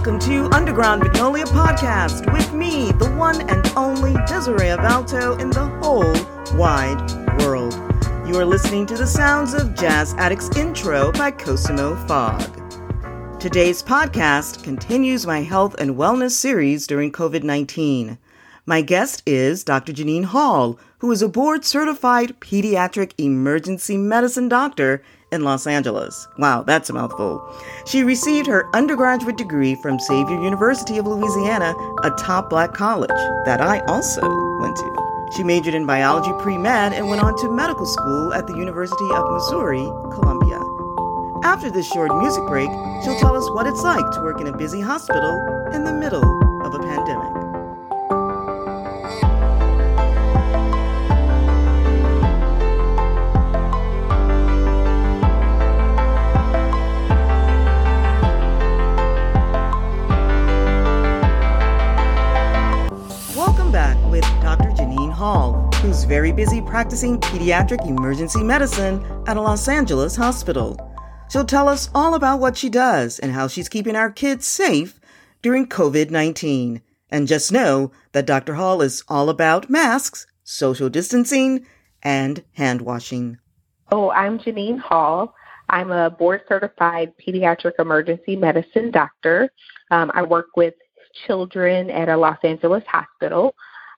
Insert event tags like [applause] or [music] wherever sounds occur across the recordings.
Welcome to Underground Magnolia Podcast with me, the one and only Desiree Avalto in the whole wide world. You are listening to the sounds of Jazz Addicts Intro by Cosimo Fogg. Today's podcast continues my health and wellness series during COVID 19. My guest is Dr. Janine Hall, who is a board certified pediatric emergency medicine doctor in Los Angeles. Wow, that's a mouthful. She received her undergraduate degree from Xavier University of Louisiana, a top black college that I also went to. She majored in biology pre med and went on to medical school at the University of Missouri, Columbia. After this short music break, she'll tell us what it's like to work in a busy hospital in the middle Hall, who's very busy practicing pediatric emergency medicine at a Los Angeles hospital. She'll tell us all about what she does and how she's keeping our kids safe during COVID 19. And just know that Dr. Hall is all about masks, social distancing, and hand washing. Oh, I'm Janine Hall. I'm a board certified pediatric emergency medicine doctor. Um, I work with children at a Los Angeles hospital.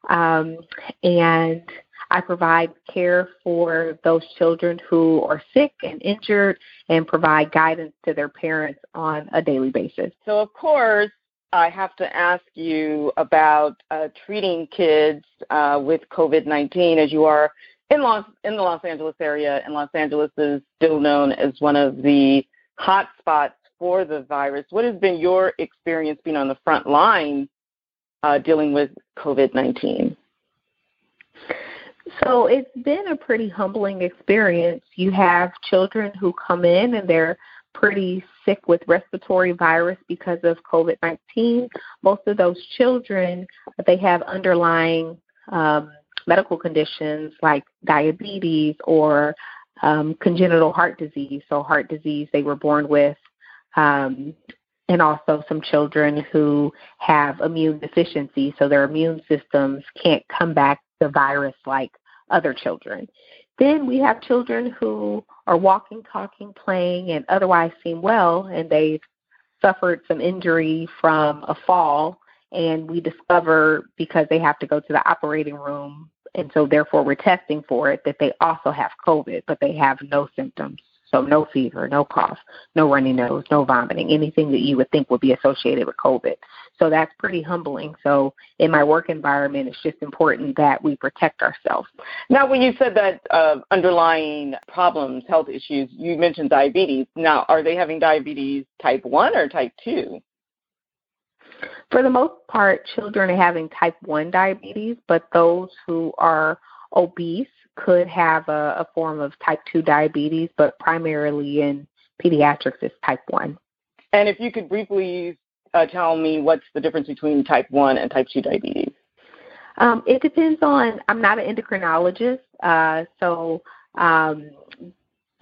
Um, and I provide care for those children who are sick and injured and provide guidance to their parents on a daily basis. So, of course, I have to ask you about uh, treating kids uh, with COVID 19 as you are in, Los, in the Los Angeles area, and Los Angeles is still known as one of the hot spots for the virus. What has been your experience being on the front lines uh, dealing with COVID 19? So it's been a pretty humbling experience. You have children who come in and they're pretty sick with respiratory virus because of COVID 19. Most of those children, they have underlying um, medical conditions like diabetes or um, congenital heart disease. So, heart disease they were born with, um, and also some children who have immune deficiency, so their immune systems can't combat the virus like other children. Then we have children who are walking, talking, playing, and otherwise seem well, and they've suffered some injury from a fall, and we discover because they have to go to the operating room, and so therefore we're testing for it that they also have COVID, but they have no symptoms. So no fever, no cough, no runny nose, no vomiting, anything that you would think would be associated with COVID. So that's pretty humbling. So in my work environment, it's just important that we protect ourselves. Now, when you said that uh, underlying problems, health issues, you mentioned diabetes. Now, are they having diabetes type 1 or type 2? For the most part, children are having type 1 diabetes, but those who are obese could have a, a form of type 2 diabetes, but primarily in pediatrics, it's type 1. And if you could briefly uh, tell me what's the difference between type 1 and type 2 diabetes? Um, it depends on, I'm not an endocrinologist, uh, so um,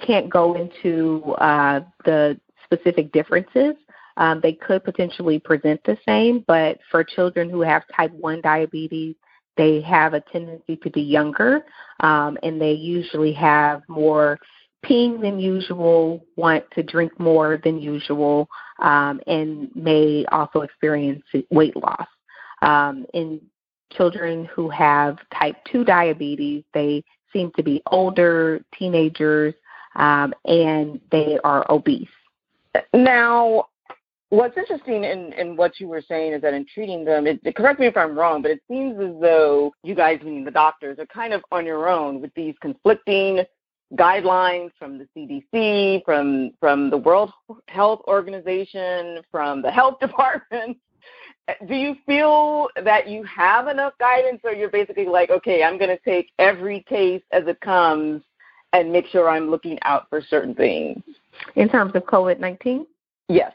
can't go into uh, the specific differences. Um, they could potentially present the same, but for children who have type 1 diabetes, they have a tendency to be younger, um, and they usually have more peeing than usual, want to drink more than usual, um, and may also experience weight loss. Um, in children who have type 2 diabetes, they seem to be older, teenagers, um, and they are obese. Now, what's interesting in, in what you were saying is that in treating them, it, correct me if I'm wrong, but it seems as though you guys, meaning the doctors, are kind of on your own with these conflicting guidelines from the CDC, from from the World Health Organization, from the health [laughs] department. Do you feel that you have enough guidance, or you're basically like, okay, I'm going to take every case as it comes and make sure I'm looking out for certain things? In terms of COVID 19? Yes.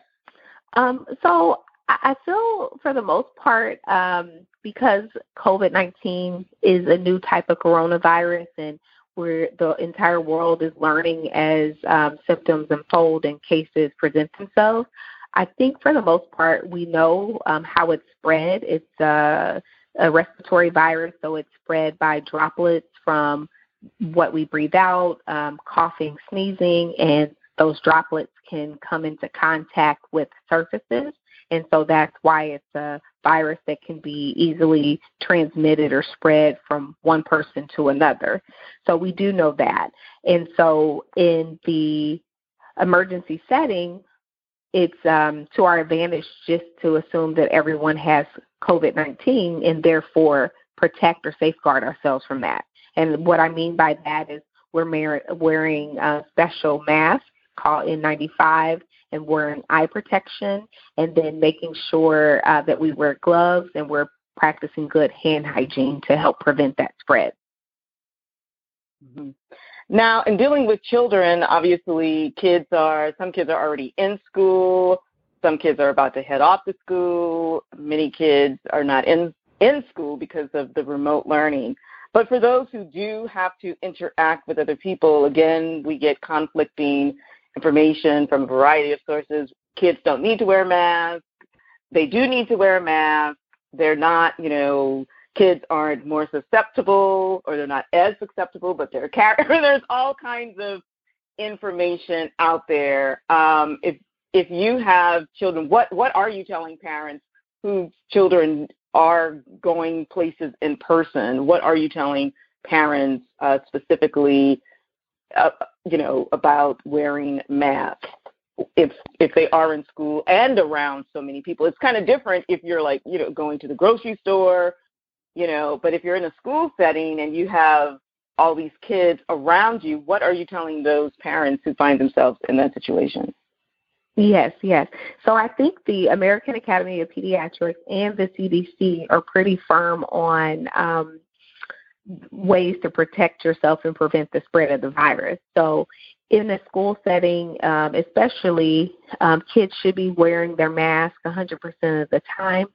Um, so I feel for the most part, um, because COVID 19 is a new type of coronavirus and where the entire world is learning as um, symptoms unfold and cases present themselves, I think for the most part, we know um, how it's spread. It's uh, a respiratory virus, so it's spread by droplets from what we breathe out, um, coughing, sneezing, and those droplets can come into contact with surfaces. And so that's why it's a virus that can be easily transmitted or spread from one person to another. So we do know that. And so in the emergency setting, it's um, to our advantage just to assume that everyone has COVID 19 and therefore protect or safeguard ourselves from that. And what I mean by that is we're wearing a special masks called N95 and wearing eye protection, and then making sure uh, that we wear gloves and we're practicing good hand hygiene to help prevent that spread. Mm-hmm. Now, in dealing with children, obviously, kids are some kids are already in school. Some kids are about to head off to school. Many kids are not in in school because of the remote learning. But for those who do have to interact with other people, again, we get conflicting information from a variety of sources. Kids don't need to wear masks. They do need to wear a mask. They're not, you know, kids aren't more susceptible or they're not as susceptible, but they're car- [laughs] there's all kinds of information out there. Um, if if you have children, what what are you telling parents whose children are going places in person? What are you telling parents uh, specifically uh, you know, about wearing masks if if they are in school and around so many people. It's kind of different if you're like, you know, going to the grocery store, you know, but if you're in a school setting and you have all these kids around you, what are you telling those parents who find themselves in that situation? Yes, yes. So I think the American Academy of Pediatrics and the CDC are pretty firm on um, ways to protect yourself and prevent the spread of the virus. So, in a school setting, um, especially, um, kids should be wearing their mask 100% of the time.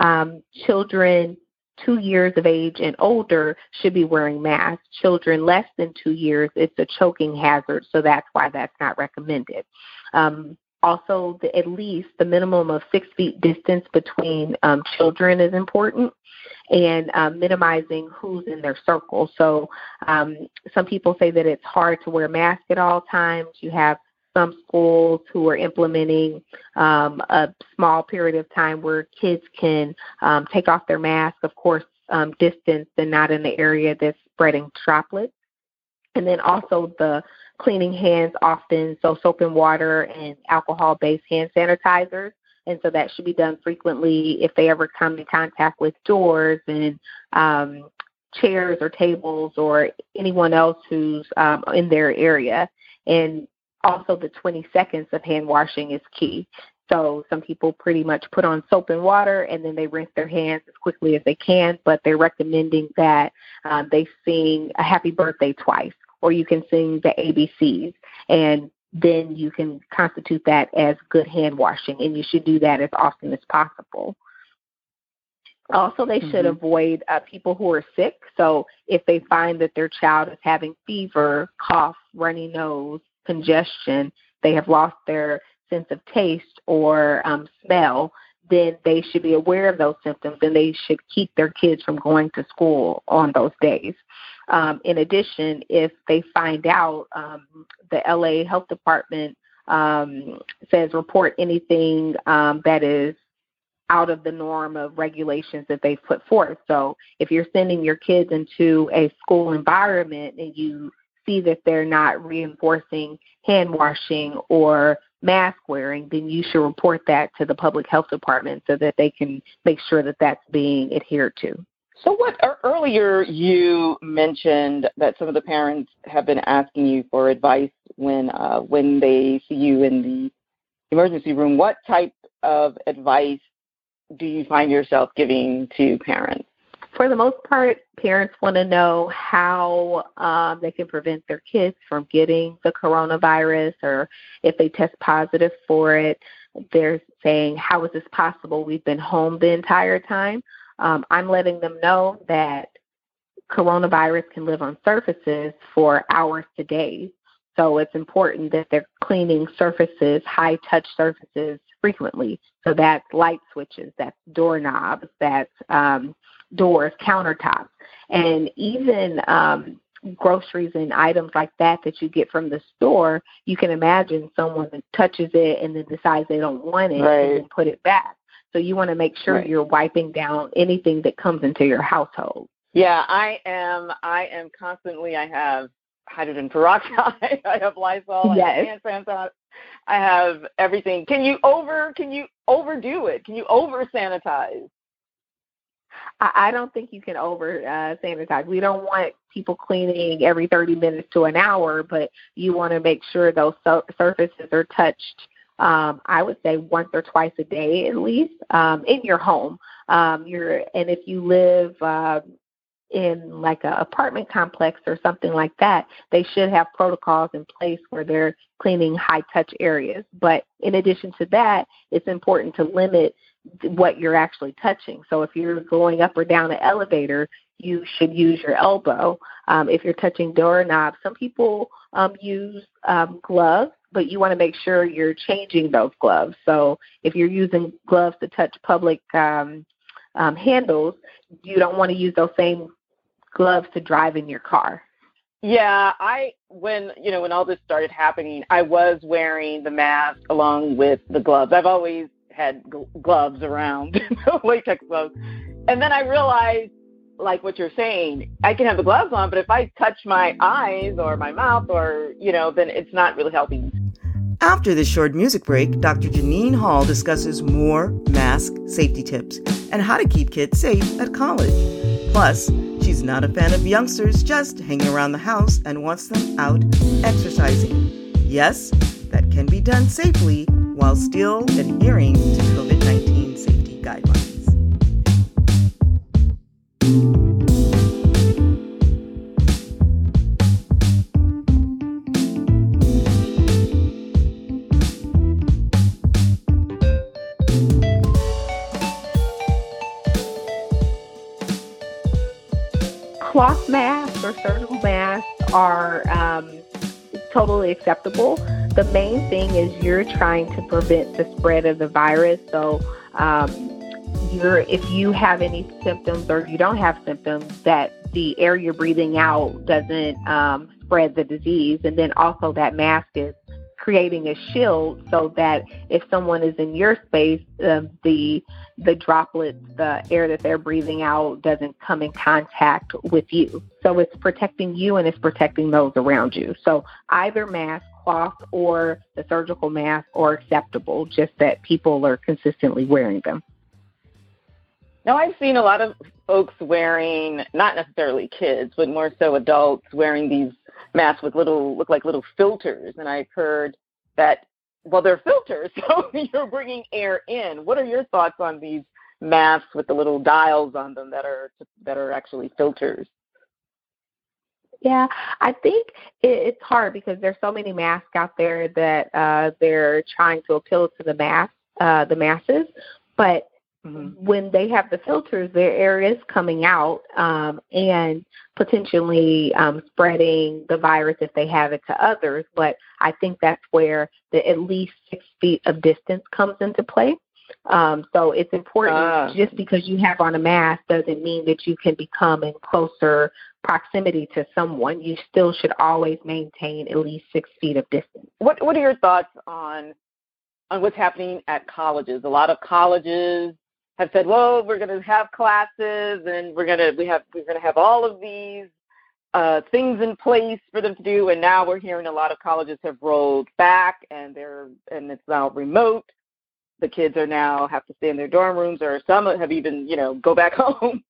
Um, children two years of age and older should be wearing masks. Children less than two years, it's a choking hazard, so that's why that's not recommended. Um, also, the, at least the minimum of six feet distance between um, children is important and um, minimizing who's in their circle. So um, some people say that it's hard to wear mask at all times. You have some schools who are implementing um, a small period of time where kids can um, take off their mask, of course, um, distance and not in the area that's spreading droplets. And then also the cleaning hands often, so soap and water and alcohol based hand sanitizers and so that should be done frequently if they ever come in contact with doors and um, chairs or tables or anyone else who's um, in their area. And also, the 20 seconds of hand washing is key. So some people pretty much put on soap and water and then they rinse their hands as quickly as they can, but they're recommending that um, they sing a happy birthday twice or you can sing the ABCs. And then you can constitute that as good hand washing, and you should do that as often as possible. Also, they should mm-hmm. avoid uh, people who are sick. So, if they find that their child is having fever, cough, runny nose, congestion, they have lost their sense of taste or um, smell, then they should be aware of those symptoms and they should keep their kids from going to school on those days. Um, in addition, if they find out, um, the LA Health Department um, says report anything um, that is out of the norm of regulations that they've put forth. So if you're sending your kids into a school environment and you see that they're not reinforcing hand washing or mask wearing, then you should report that to the public health department so that they can make sure that that's being adhered to. So, what earlier you mentioned that some of the parents have been asking you for advice when uh, when they see you in the emergency room. What type of advice do you find yourself giving to parents? For the most part, parents want to know how um, they can prevent their kids from getting the coronavirus, or if they test positive for it, they're saying, "How is this possible? We've been home the entire time." Um, I'm letting them know that coronavirus can live on surfaces for hours to days. So it's important that they're cleaning surfaces, high touch surfaces frequently. So that's light switches, that's doorknobs, that's um, doors, countertops, and even um, groceries and items like that that you get from the store. You can imagine someone touches it and then decides they don't want it right. and put it back. So you want to make sure right. you're wiping down anything that comes into your household. Yeah, I am. I am constantly. I have hydrogen peroxide. [laughs] I have Lysol. Yes. I have hand sanitizer. I have everything. Can you over? Can you overdo it? Can you over sanitize? I, don't think you can over uh, sanitize. We don't want people cleaning every 30 minutes to an hour, but you want to make sure those so- surfaces are touched. Um, I would say once or twice a day at least um, in your home. Um, you're and if you live uh, in like an apartment complex or something like that, they should have protocols in place where they're cleaning high touch areas. But in addition to that, it's important to limit what you're actually touching. So if you're going up or down an elevator, you should use your elbow. Um, if you're touching doorknobs, some people um, use um, gloves, but you want to make sure you're changing those gloves. So if you're using gloves to touch public um, um, handles, you don't want to use those same gloves to drive in your car. Yeah, I when you know when all this started happening, I was wearing the mask along with the gloves. I've always had gl- gloves around, [laughs] latex gloves. And then I realized, like what you're saying, I can have the gloves on, but if I touch my eyes or my mouth or, you know, then it's not really helping. After this short music break, Dr. Janine Hall discusses more mask safety tips and how to keep kids safe at college. Plus, she's not a fan of youngsters just hanging around the house and wants them out exercising. Yes, that can be done safely while still adhering to thing is you're trying to prevent the spread of the virus. So, um, you're if you have any symptoms or you don't have symptoms, that the air you're breathing out doesn't um, spread the disease, and then also that mask is creating a shield so that if someone is in your space, uh, the the droplets, the air that they're breathing out, doesn't come in contact with you. So it's protecting you and it's protecting those around you. So either mask, cloth, or the surgical mask are acceptable, just that people are consistently wearing them. Now, I've seen a lot of folks wearing, not necessarily kids, but more so adults wearing these masks with little, look like little filters. And I've heard that, well, they're filters, [laughs] so you're bringing air in. What are your thoughts on these masks with the little dials on them that are that are actually filters? Yeah, I think it's hard because there's so many masks out there that uh, they're trying to appeal to the mass, uh, the masses. But Mm-hmm. when they have the filters, their air is coming out um, and potentially um, spreading the virus if they have it to others. But I think that's where the at least six feet of distance comes into play. Um, so it's important uh, just because you have on a mask doesn't mean that you can become in closer proximity to someone. You still should always maintain at least six feet of distance. What What are your thoughts on on what's happening at colleges? A lot of colleges have said, well, we're going to have classes and we're going to we have we're going to have all of these uh, things in place for them to do, and now we're hearing a lot of colleges have rolled back and they're and it's now remote. The kids are now have to stay in their dorm rooms, or some have even you know go back [laughs] home.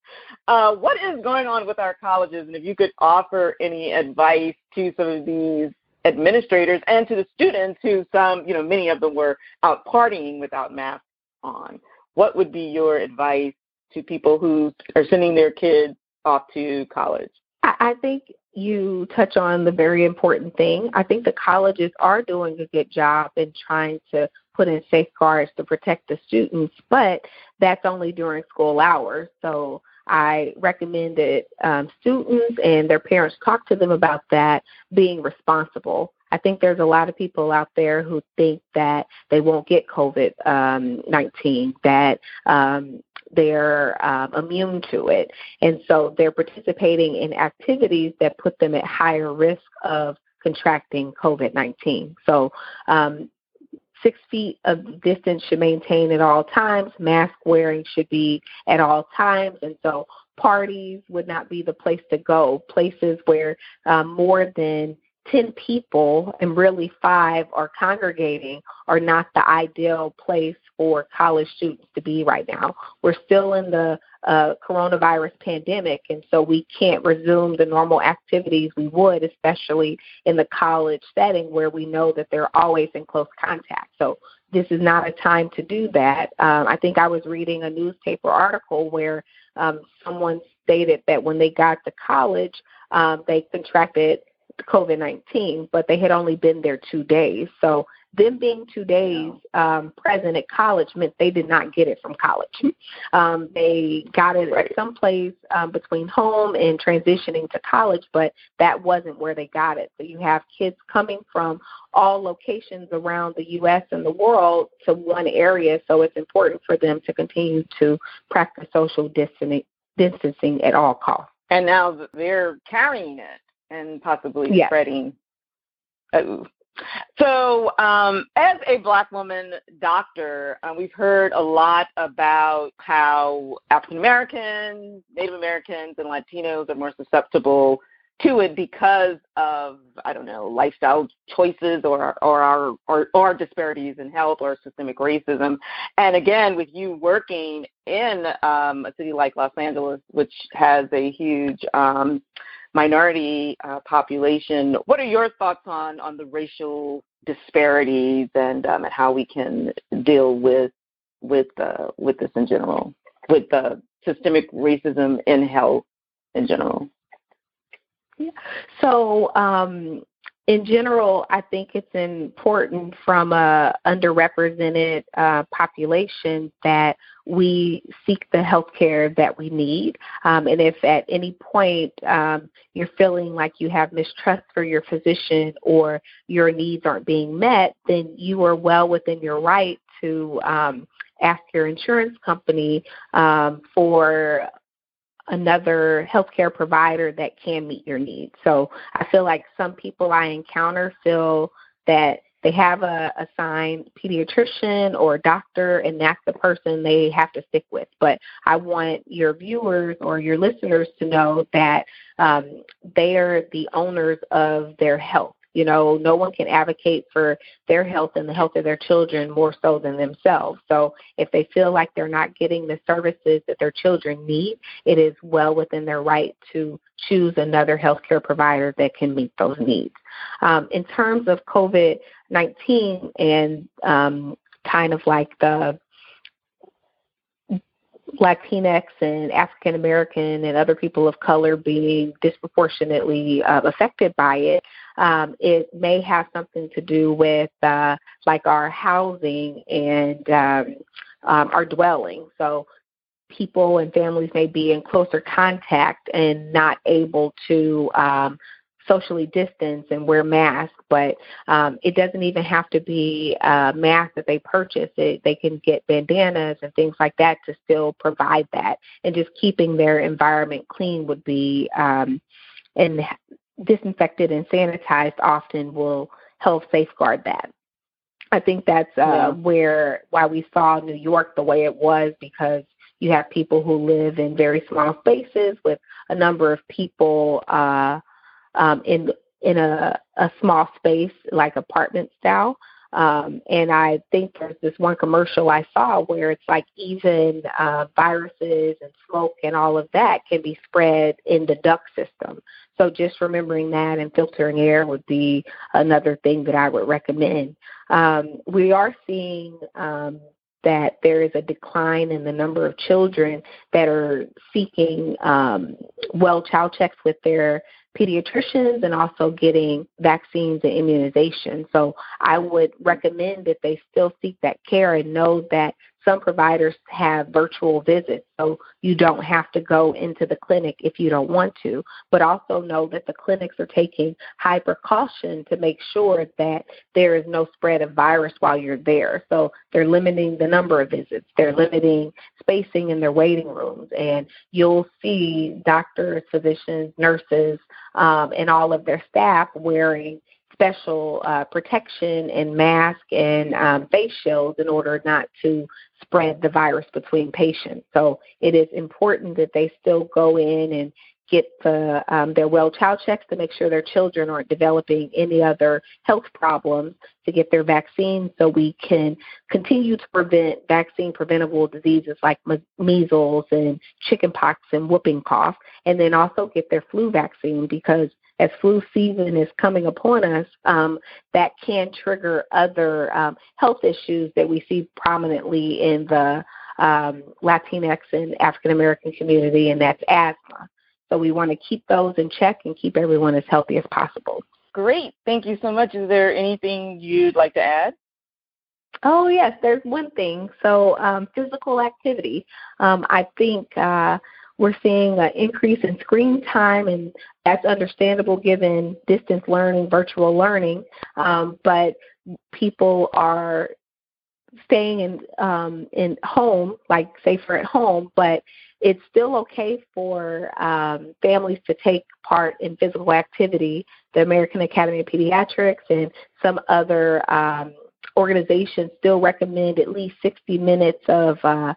Uh, what is going on with our colleges, and if you could offer any advice to some of these administrators and to the students who some you know many of them were out partying without masks on what would be your advice to people who are sending their kids off to college? I think you touch on the very important thing. I think the colleges are doing a good job in trying to put in safeguards to protect the students, but that's only during school hours. So I recommend that um, students and their parents talk to them about that being responsible I think there's a lot of people out there who think that they won't get COVID um, 19, that um, they're um, immune to it. And so they're participating in activities that put them at higher risk of contracting COVID 19. So um, six feet of distance should maintain at all times. Mask wearing should be at all times. And so parties would not be the place to go. Places where um, more than 10 people and really five are congregating are not the ideal place for college students to be right now. We're still in the uh, coronavirus pandemic, and so we can't resume the normal activities we would, especially in the college setting where we know that they're always in close contact. So this is not a time to do that. Um, I think I was reading a newspaper article where um, someone stated that when they got to college, um, they contracted COVID 19, but they had only been there two days. So, them being two days um, present at college meant they did not get it from college. [laughs] Um, they got it right. at some place um, between home and transitioning to college, but that wasn't where they got it. So, you have kids coming from all locations around the U.S. and the world to one area. So, it's important for them to continue to practice social distancing, distancing at all costs. And now they're carrying it and possibly yes. spreading. Oh. So, um, as a black woman doctor, uh, we've heard a lot about how African Americans, Native Americans, and Latinos are more susceptible to it because of I don't know lifestyle choices or or our or, or disparities in health or systemic racism. And again, with you working in um, a city like Los Angeles, which has a huge um, minority uh, population. What are your thoughts on on the racial disparities and um, and how we can deal with with uh, with this in general, with the systemic racism in health in general? Yeah. So um, in general, I think it's important from a underrepresented uh, population that we seek the health care that we need. Um, and if at any point um, you're feeling like you have mistrust for your physician or your needs aren't being met, then you are well within your right to um, ask your insurance company um, for another healthcare provider that can meet your needs. So I feel like some people I encounter feel that they have a assigned pediatrician or doctor and that's the person they have to stick with. But I want your viewers or your listeners to know that um, they are the owners of their health. You know, no one can advocate for their health and the health of their children more so than themselves. So if they feel like they're not getting the services that their children need, it is well within their right to choose another healthcare provider that can meet those needs. Um, in terms of COVID 19 and um, kind of like the Latinx and African American and other people of color being disproportionately uh, affected by it, um, it may have something to do with uh, like our housing and um, um, our dwelling. So people and families may be in closer contact and not able to um, socially distance and wear masks, but um, it doesn't even have to be a mask that they purchase. It, they can get bandanas and things like that to still provide that. And just keeping their environment clean would be, um, and disinfected and sanitized often will help safeguard that. I think that's uh, yeah. where why we saw New York the way it was because you have people who live in very small spaces with a number of people uh, um, in in a, a small space like apartment style. Um, and I think there's this one commercial I saw where it's like even uh, viruses and smoke and all of that can be spread in the duct system. So just remembering that and filtering air would be another thing that I would recommend. Um, we are seeing um, that there is a decline in the number of children that are seeking um, well child checks with their pediatricians and also getting vaccines and immunization. So I would recommend that they still seek that care and know that some providers have virtual visits, so you don't have to go into the clinic if you don't want to. But also know that the clinics are taking high precaution to make sure that there is no spread of virus while you're there. So they're limiting the number of visits, they're limiting spacing in their waiting rooms, and you'll see doctors, physicians, nurses, um, and all of their staff wearing special uh, protection and mask and um, face shields in order not to spread the virus between patients. So it is important that they still go in and get the um, their well child checks to make sure their children aren't developing any other health problems to get their vaccine so we can continue to prevent vaccine preventable diseases like measles and chickenpox and whooping cough and then also get their flu vaccine because as flu season is coming upon us, um, that can trigger other um, health issues that we see prominently in the um, Latinx and African American community, and that's asthma. So we want to keep those in check and keep everyone as healthy as possible. Great. Thank you so much. Is there anything you'd like to add? Oh, yes, there's one thing. So, um, physical activity. Um, I think uh, we're seeing an increase in screen time, and that's understandable given distance learning, virtual learning. Um, but people are staying in um, in home, like safer at home, but it's still okay for um, families to take part in physical activity. The American Academy of Pediatrics and some other um, organizations still recommend at least 60 minutes of uh,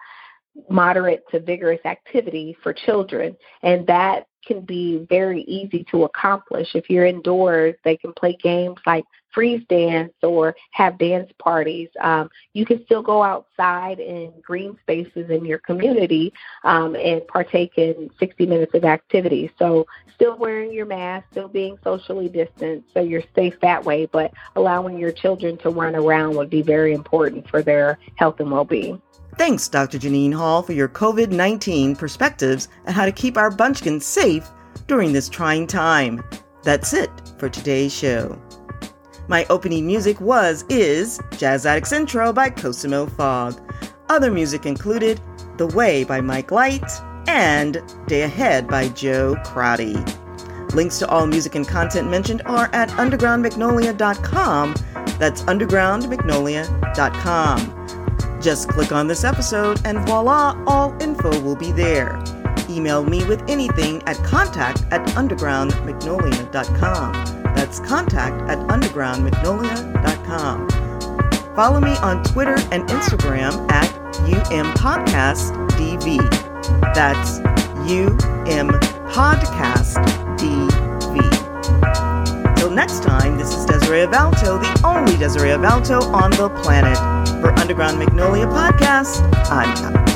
moderate to vigorous activity for children, and that can be very easy to accomplish. If you're indoors, they can play games like freeze dance or have dance parties. Um, you can still go outside in green spaces in your community um, and partake in 60 minutes of activity. So, still wearing your mask, still being socially distanced, so you're safe that way, but allowing your children to run around would be very important for their health and well being. Thanks, Dr. Janine Hall, for your COVID 19 perspectives and how to keep our bunchkins safe during this trying time. That's it for today's show. My opening music was is Jazz Addicts Intro by Cosimo Fogg. Other music included The Way by Mike Light and Day Ahead by Joe Crotty. Links to all music and content mentioned are at undergroundmagnolia.com. That's undergroundmagnolia.com. Just click on this episode and voila, all info will be there. Email me with anything at contact at undergroundmagnolia.com. That's contact at undergroundmagnolia.com. Follow me on Twitter and Instagram at UMPodcastDV. That's UMPodcastDV. Till next time, this is Desiree Avalto, the only Desiree Avalto on the planet. For Underground Magnolia Podcast, I'm.